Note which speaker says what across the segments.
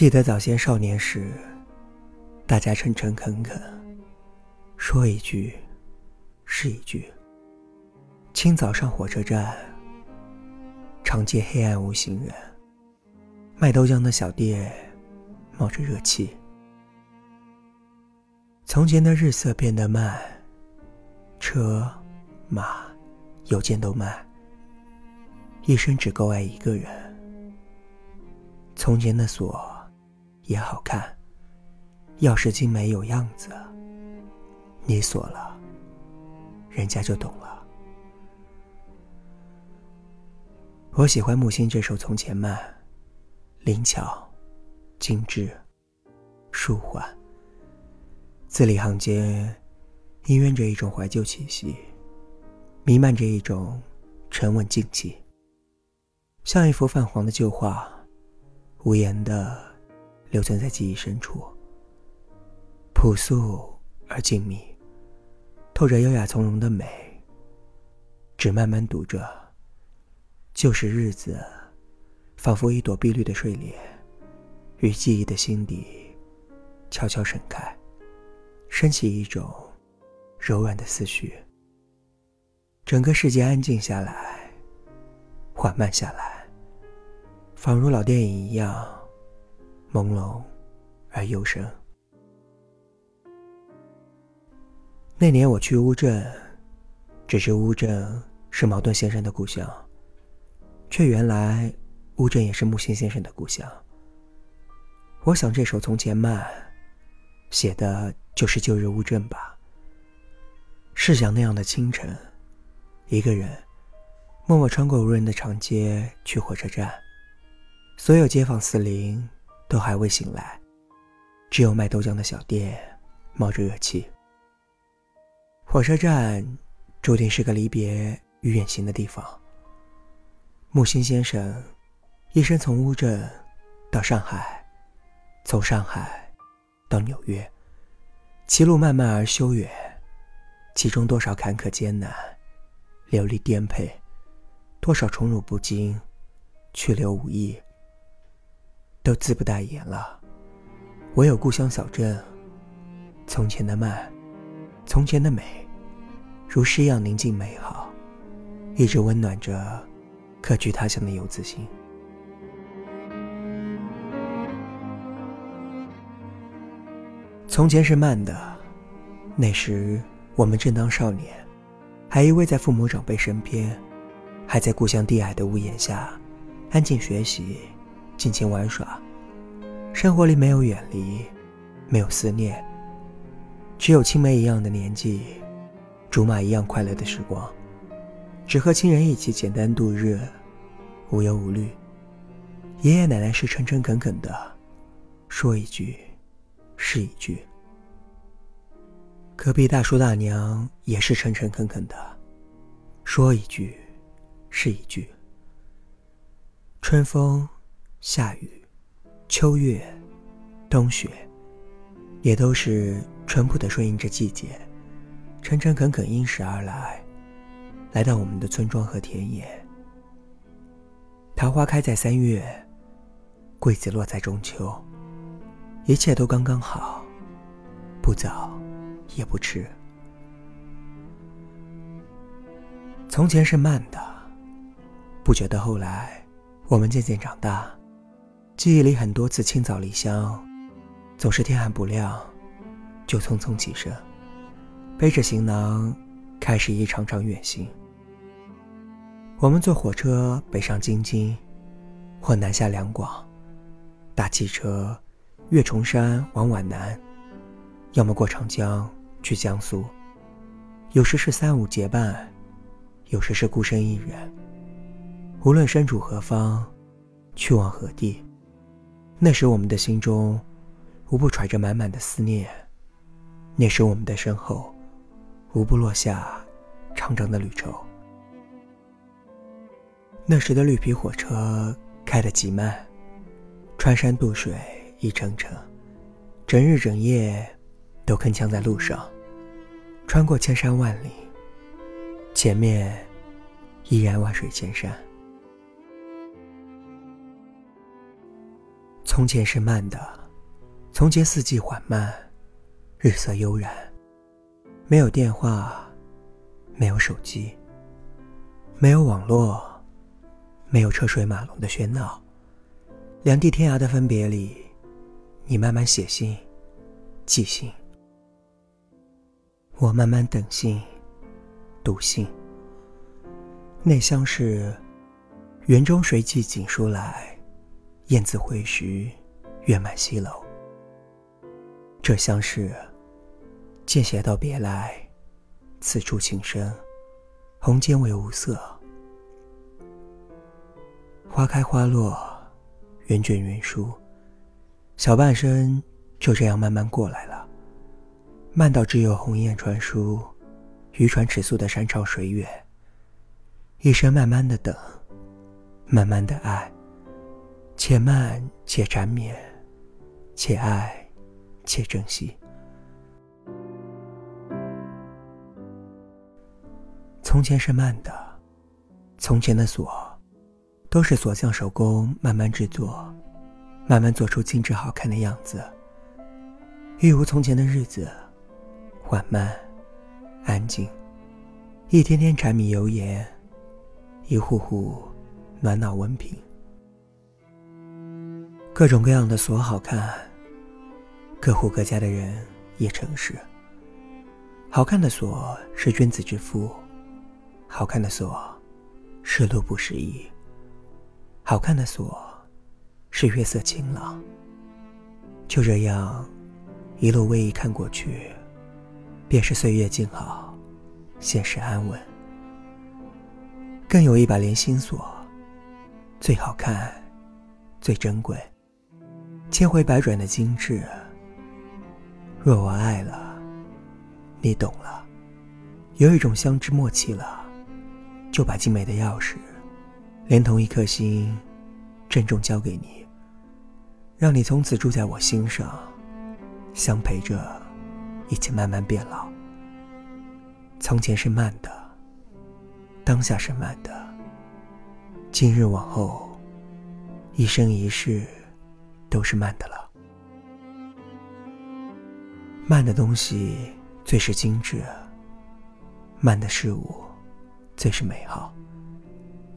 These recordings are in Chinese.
Speaker 1: 记得早先少年时，大家诚诚恳恳，说一句是一句。清早上火车站，长街黑暗无行人，卖豆浆的小店冒着热气。从前的日色变得慢，车马邮件都慢，一生只够爱一个人。从前的锁也好看，钥匙精美有样子，你锁了，人家就懂了。我喜欢木心这首《从前慢》，灵巧、精致、舒缓，字里行间氤氲着一种怀旧气息，弥漫着一种沉稳静气，像一幅泛黄的旧画，无言的留存在记忆深处。朴素而静谧，透着优雅从容的美，只慢慢读着。就是日子，仿佛一朵碧绿的睡莲，于记忆的心底悄悄盛开，升起一种柔软的思绪。整个世界安静下来，缓慢下来，仿如老电影一样，朦胧而幽深。那年我去乌镇，只是乌镇是茅盾先生的故乡。却原来，乌镇也是木心先生的故乡。我想这首《从前慢》，写的就是旧日乌镇吧。试想那样的清晨，一个人默默穿过无人的长街去火车站，所有街坊四邻都还未醒来，只有卖豆浆的小店冒着热气。火车站注定是个离别与远行的地方。木心先生一生从乌镇到上海，从上海到纽约，其路漫漫而修远，其中多少坎坷艰难、流离颠沛，多少宠辱不惊、去留无意，都自不待言了。唯有故乡小镇，从前的慢，从前的美，如诗一样宁静美好，一直温暖着。客居他乡的游子心。从前是慢的，那时我们正当少年，还依偎在父母长辈身边，还在故乡低矮的屋檐下，安静学习，尽情玩耍。生活里没有远离，没有思念，只有青梅一样的年纪，竹马一样快乐的时光。只和亲人一起简单度日，无忧无虑。爷爷奶奶是诚诚恳恳的，说一句是一句。隔壁大叔大娘也是诚诚恳恳的，说一句是一句。春风、夏雨、秋月、冬雪，也都是淳朴的顺应着季节，诚诚恳恳因时而来。来到我们的村庄和田野，桃花开在三月，桂子落在中秋，一切都刚刚好，不早也不迟。从前是慢的，不觉得后来我们渐渐长大，记忆里很多次清早离乡，总是天还不亮，就匆匆起身，背着行囊，开始一场场远行。我们坐火车北上京津，或南下两广，搭汽车越崇山往皖南，要么过长江去江苏。有时是三五结伴，有时是孤身一人。无论身处何方，去往何地，那时我们的心中无不揣着满满的思念。那时我们的身后无不落下长长的旅愁。那时的绿皮火车开得极慢，穿山渡水一程程，整日整夜都铿锵在路上，穿过千山万里，前面依然万水千山。从前是慢的，从前四季缓慢，日色悠然，没有电话，没有手机，没有网络，没有车水马龙的喧闹。两地天涯的分别里，你慢慢写信，寄信，我慢慢等信，读信。内乡是园中谁寄锦书来，雁字回时，月满西楼。这乡是见斜道别来，此处情深，红笺为无色。花开花落。云卷云舒，小半生就这样慢慢过来了。慢到只有鸿雁传书，渔船尺素的山长水远。一生慢慢的等，慢慢的爱，且慢且缠绵，且爱且珍惜。从前是慢的，从前的锁。都是锁匠手工慢慢制作，慢慢做出精致好看的样子。一如从前的日子，缓慢、安静，一天天柴米油盐，一户户暖脑温平。各种各样的锁好看，各户各家的人也诚实。好看的锁是君子之夫，好看的锁是路不拾遗。好看的锁，是月色晴朗。就这样，一路逶迤看过去，便是岁月静好，现实安稳。更有一把连心锁，最好看，最珍贵，千回百转的精致。若我爱了，你懂了，有一种相知默契了，就把精美的钥匙。连同一颗心，郑重交给你，让你从此住在我心上，相陪着，一起慢慢变老。从前是慢的，当下是慢的，今日往后，一生一世，都是慢的了。慢的东西最是精致，慢的事物最是美好。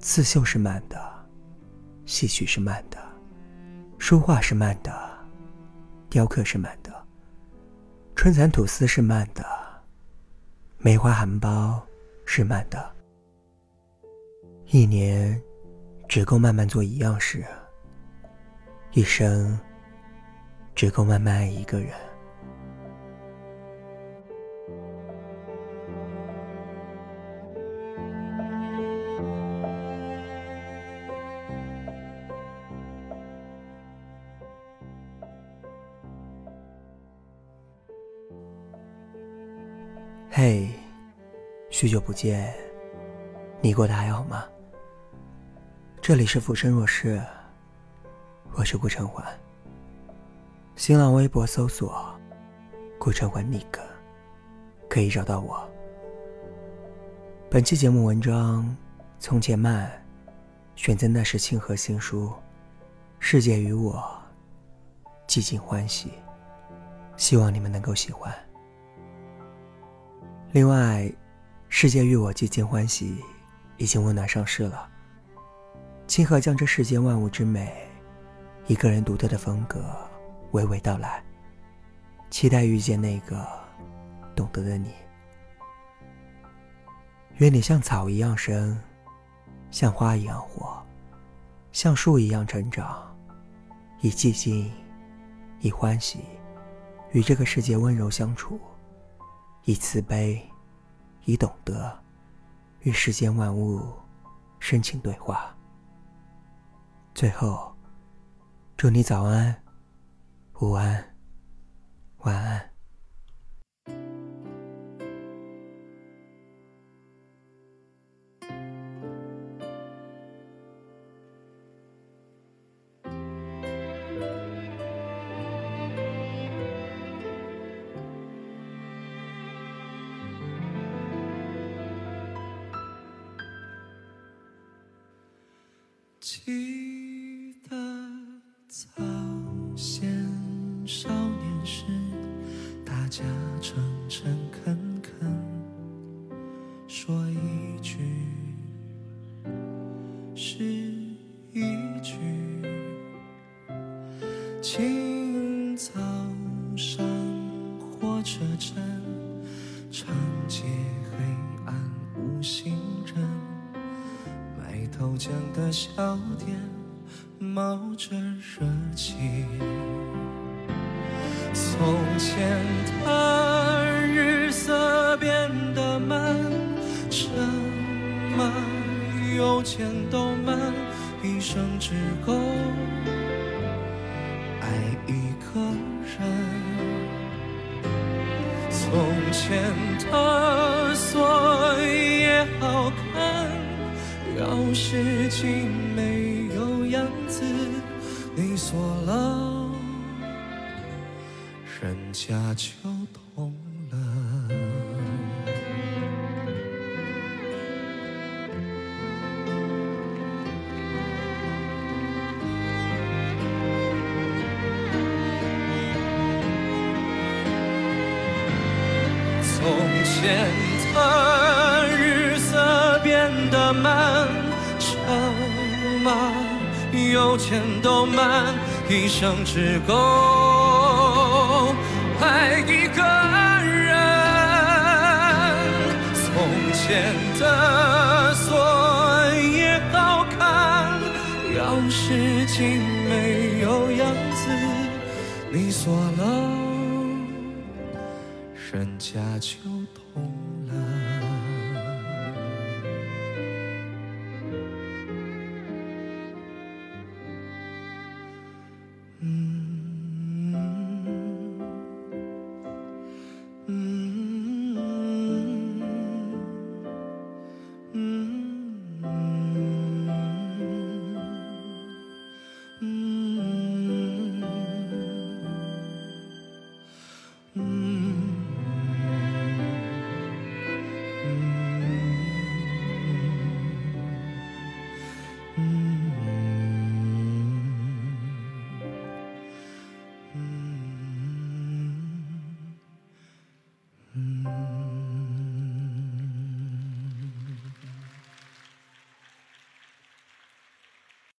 Speaker 1: 刺绣是慢的，戏曲是慢的，书画是慢的，雕刻是慢的，春蚕吐丝是慢的，梅花含苞是慢的。一年只够慢慢做一样事，一生只够慢慢爱一个人。嘿，许久不见，你过得还好吗？这里是浮生若世，我是顾晨环。新浪微博搜索“顾晨环 Nick”，可以找到我。本期节目文章《从前慢》，选择那时清河新书《世界与我寂静欢喜》，希望你们能够喜欢。另外，《世界与我寂静欢喜》已经温暖上市了。清河将这世间万物之美，一个人独特的风格娓娓道来。期待遇见那个懂得的你。愿你像草一样生，像花一样活，像树一样成长，以寂静，以欢喜，与这个世界温柔相处。以慈悲，以懂得，与世间万物深情对话。最后，祝你早安、午安、晚安。
Speaker 2: 记早先少年时，大家诚诚恳恳，说一句是一句。清早上火车站，长街黑暗无行人，卖豆浆的小店冒着热气。从前的日色变得慢，车马邮件都慢，一生只够。爱一个人，从前的锁也好看，钥匙精美，你锁了，人家就懂了。从前的日色变得慢，车马邮件都慢，一生只够爱一个人。从前的锁也好看，钥匙竟没有样子，你锁了。人家就